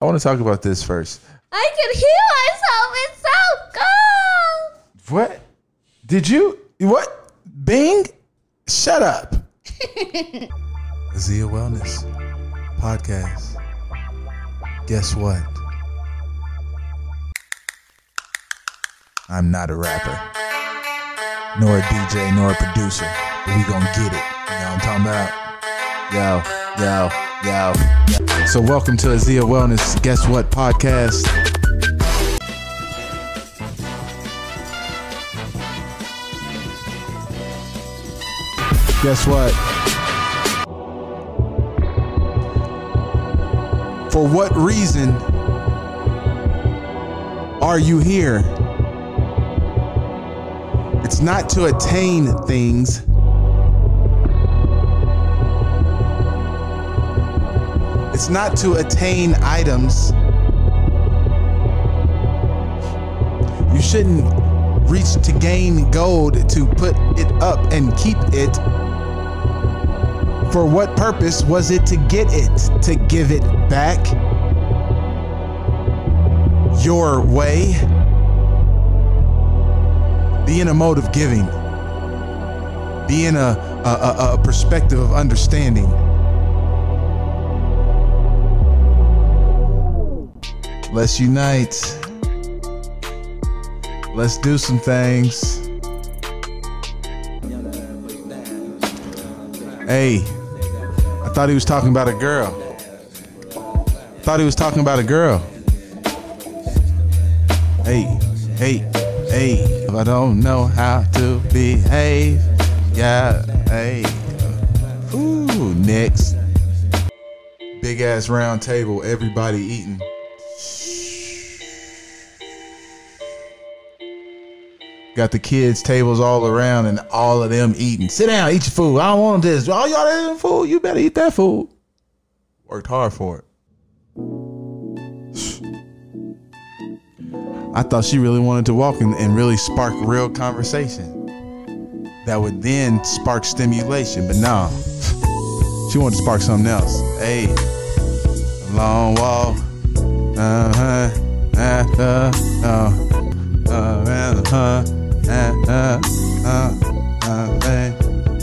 I want to talk about this first. I can hear myself. It's so cool. What? Did you? What? Bing? Shut up. Azea Wellness Podcast. Guess what? I'm not a rapper, nor a DJ, nor a producer, but we gonna get it. You know what I'm talking about? Yo, yo, yo. So, welcome to Azea Wellness Guess What Podcast. Guess what? For what reason are you here? It's not to attain things. Not to attain items. You shouldn't reach to gain gold to put it up and keep it. For what purpose was it to get it? To give it back? Your way? Be in a mode of giving. Be in a, a, a, a perspective of understanding. Let's unite. Let's do some things. Hey, I thought he was talking about a girl. Thought he was talking about a girl. Hey, hey, hey. If I don't know how to behave, yeah, hey. Ooh, next. Big ass round table, everybody eating. Got the kids' tables all around and all of them eating. Sit down, eat your food. I don't want this. All y'all eating food. You better eat that food. Worked hard for it. I thought she really wanted to walk and, and really spark real conversation. That would then spark stimulation, but no. She wanted to spark something else. Hey, long walk. Uh huh. Uh huh. Uh, uh, uh, uh, uh, uh, uh,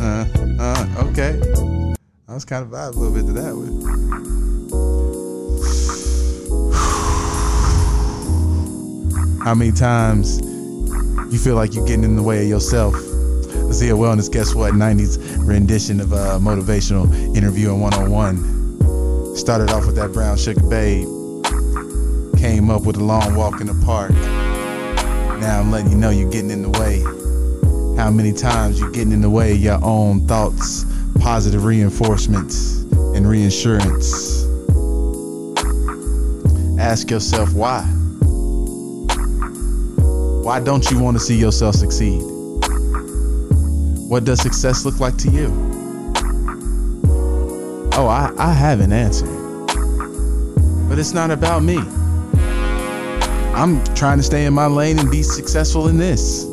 uh, uh, okay. I was kind of vibe a little bit to that one. How many times you feel like you're getting in the way of yourself? Azea Wellness, guess what? 90s rendition of a motivational interview in 101. Started off with that brown sugar babe. Came up with a long walk in the park. Now I'm letting you know you're getting in the way. How many times you're getting in the way of your own thoughts, positive reinforcements, and reassurance. Ask yourself why. Why don't you want to see yourself succeed? What does success look like to you? Oh, I, I have an answer. But it's not about me. I'm trying to stay in my lane and be successful in this.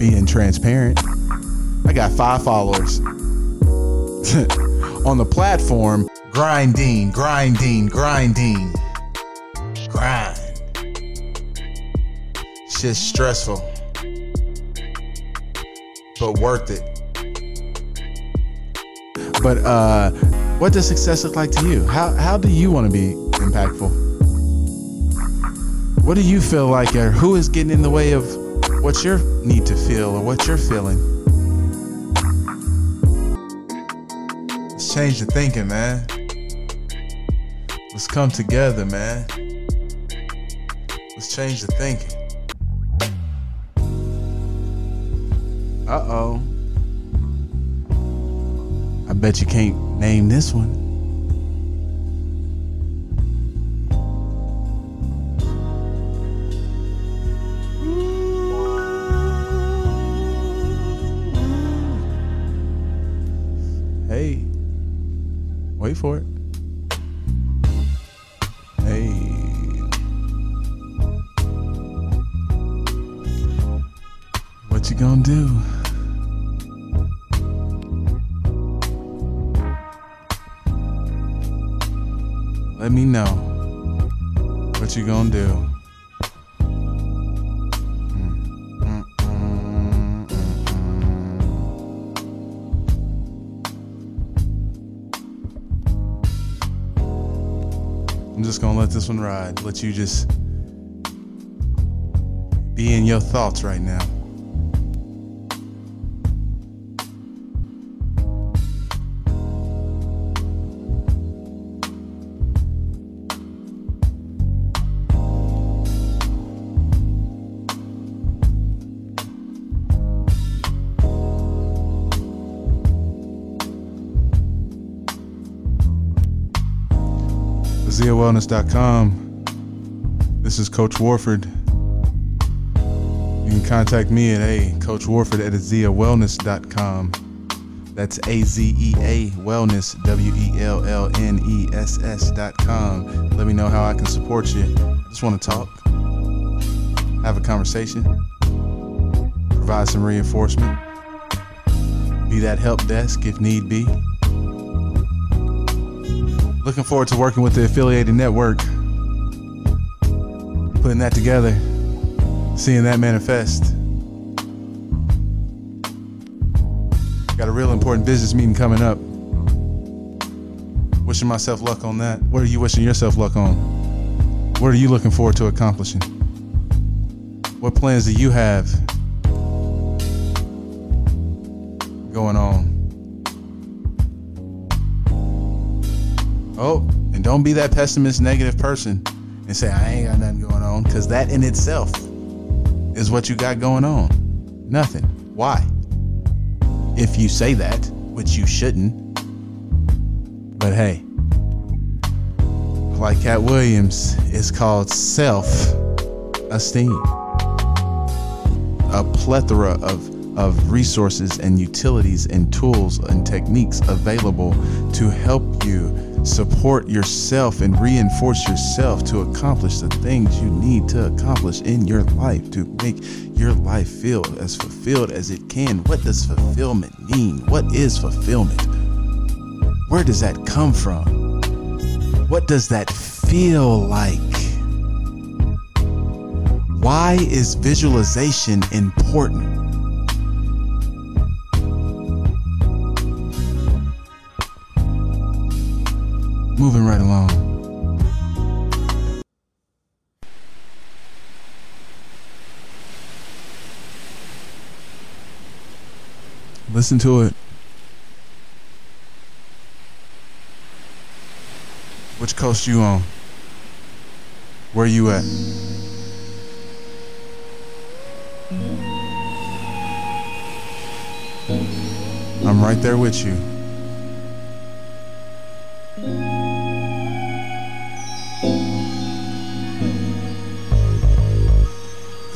Being transparent. I got five followers. On the platform, grinding, grinding, grinding. Grind. Shit's stressful. But worth it. But uh what does success look like to you? How how do you want to be impactful? What do you feel like, or who is getting in the way of what you need to feel or what you're feeling? Let's change the thinking, man. Let's come together, man. Let's change the thinking. Uh oh. I bet you can't name this one. For it. Hey. What you gonna do? Let me know. What you gonna do? I'm just gonna let this one ride. Let you just be in your thoughts right now. ZeaWellness.com. This is Coach Warford. You can contact me at a Coach Warford at ZeaWellness.com. That's A Z E A Wellness, W E L L N E S S.com. Let me know how I can support you. I just want to talk, have a conversation, provide some reinforcement, be that help desk if need be. Looking forward to working with the affiliated network, putting that together, seeing that manifest. Got a real important business meeting coming up. Wishing myself luck on that. What are you wishing yourself luck on? What are you looking forward to accomplishing? What plans do you have going on? Oh, and don't be that pessimist, negative person and say, I ain't got nothing going on, because that in itself is what you got going on. Nothing. Why? If you say that, which you shouldn't. But hey, like Katt Williams, it's called self esteem. A plethora of, of resources and utilities and tools and techniques available to help you support yourself and reinforce yourself to accomplish the things you need to accomplish in your life to make your life feel as fulfilled as it can. What does fulfillment mean? What is fulfillment? Where does that come from? What does that feel like? Why is visualization important? Moving right along. Listen to it. Which coast you on? Where you at? I'm right there with you.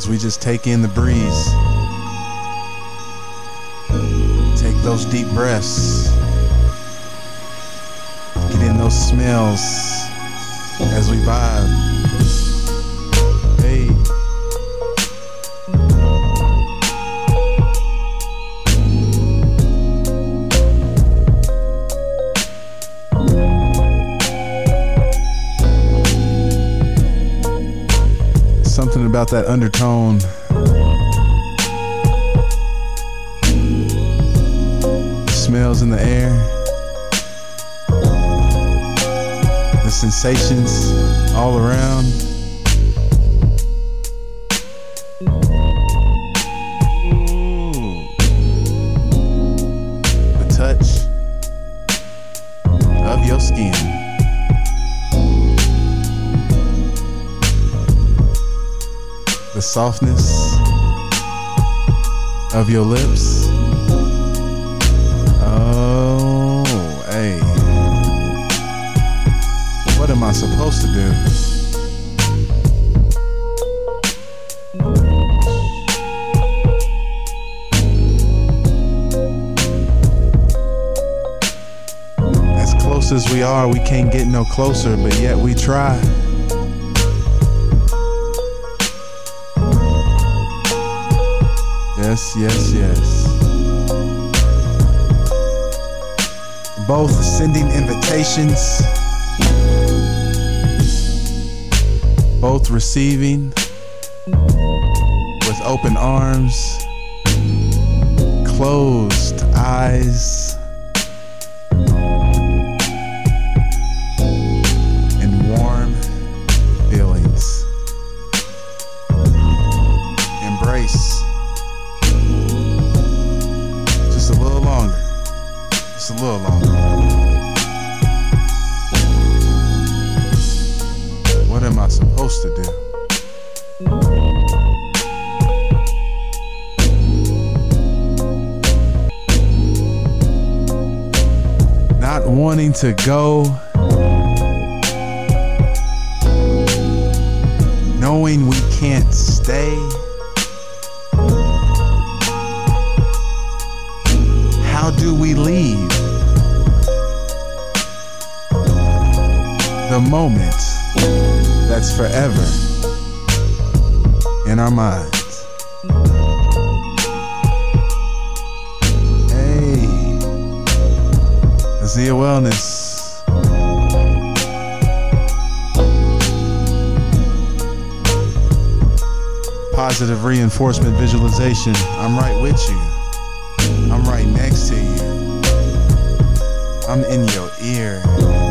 We just take in the breeze, take those deep breaths, get in those smells as we vibe. About that undertone. Smells in the air. The sensations all around. Softness of your lips. Oh, hey. What am I supposed to do? As close as we are, we can't get no closer, but yet we try. Yes, yes, yes. Both sending invitations both receiving with open arms, closed eyes, I supposed to do? Not wanting to go, knowing we can't stay. How do we leave? The moment that's forever in our minds. Hey, Azea Wellness. Positive reinforcement visualization. I'm right with you. I'm right next to you. I'm in your ear.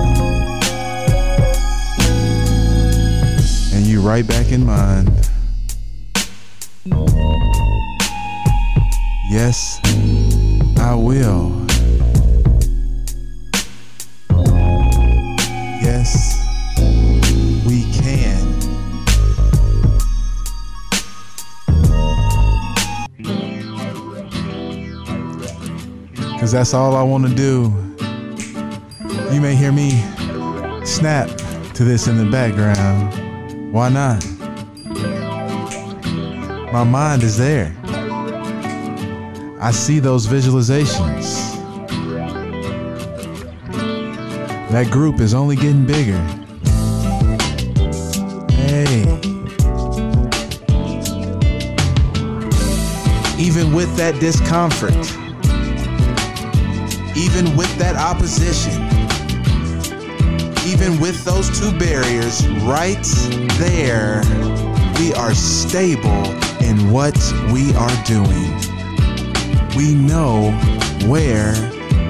Right back in mind. Yes, I will. Yes, we can. Cause that's all I want to do. You may hear me snap to this in the background. Why not? My mind is there. I see those visualizations. That group is only getting bigger. Hey. Even with that discomfort, even with that opposition, even with those two barriers right there, we are stable in what we are doing. We know where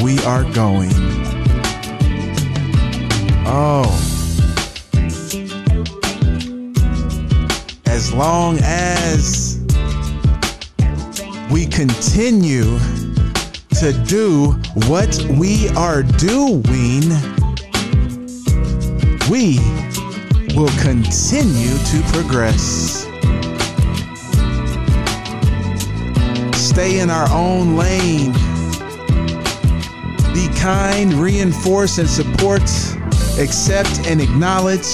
we are going. Oh. As long as we continue to do what we are doing, we will continue to progress. Stay in our own lane. Be kind, reinforce, and support, accept and acknowledge.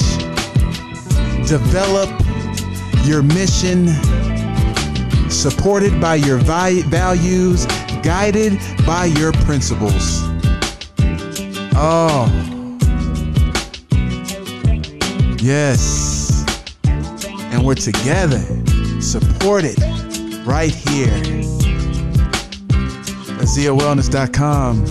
Develop your mission, supported by your vi- values, guided by your principles. Oh. Yes. And we're together, supported right here. AzeaWellness.com.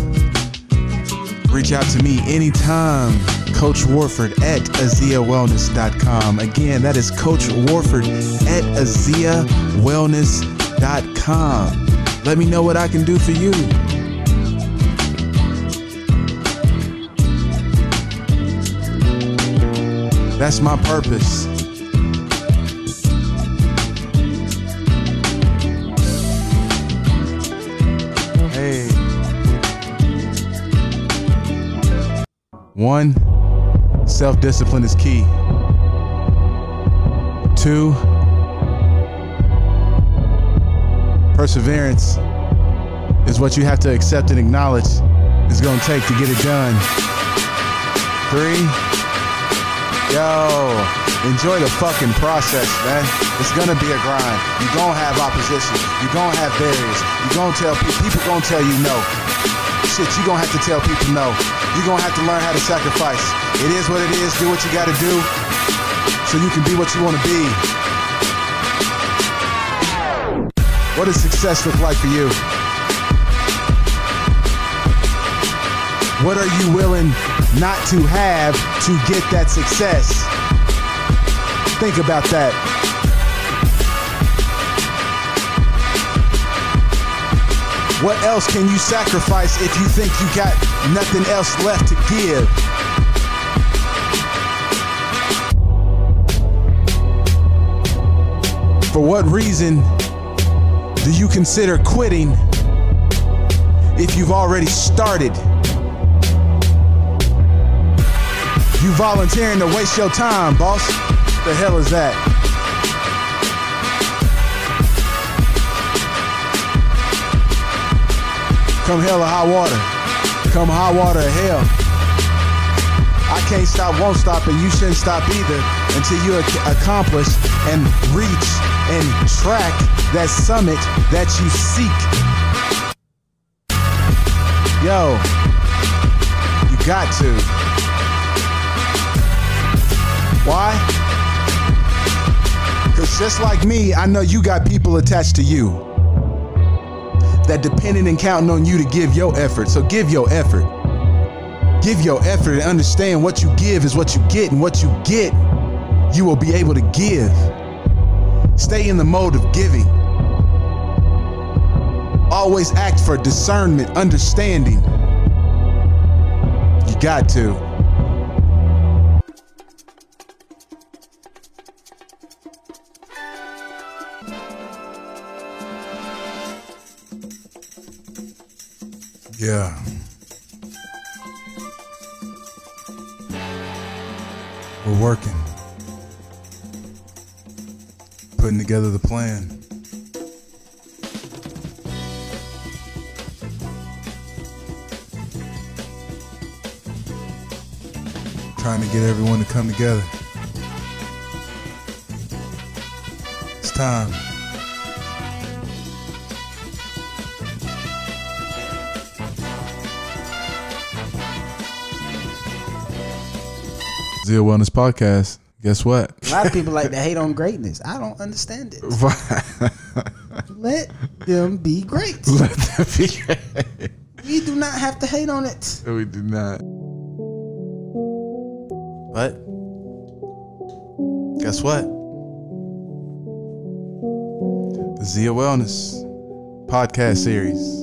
Reach out to me anytime. Coach Warford at AzeaWellness.com. Again, that is Coach Warford at AzeaWellness.com. Let me know what I can do for you. That's my purpose. Hey. One, self discipline is key. Two, perseverance is what you have to accept and acknowledge it's going to take to get it done. Three, yo, enjoy the fucking process, man. It's to be a grind. You're to have opposition. You're to have barriers. You're to tell people, people to tell you no. Shit, you're to have to tell people no. You're to have to learn how to sacrifice. It is what it is. Do what you got to do so you can be what you want to be. What does success look like for you? What are you willing not to have to get that success? Think about that. What else can you sacrifice if you think you got nothing else left to give? For what reason do you consider quitting if you've already started? You volunteering to waste your time, boss. The hell is that? Come hell or high water. Come high water or hell. I can't stop, won't stop, and you shouldn't stop either until you ac- accomplish and reach and track that summit that you seek. Yo, you got to. Why? Because just like me, I know you got people attached to you that depending and counting on you to give your effort. So give your effort. Give your effort and understand what you give is what you get, and what you get, you will be able to give. Stay in the mode of giving. Always act for discernment, understanding. You got to. Yeah. We're working. Putting together the plan. Trying to get everyone to come together. It's time. Zero Wellness Podcast. Guess what? A lot of people like to hate on greatness. I don't understand it. Let them be great. Let them be great. We do not have to hate on it. We do not. But guess what? The Zia Wellness podcast series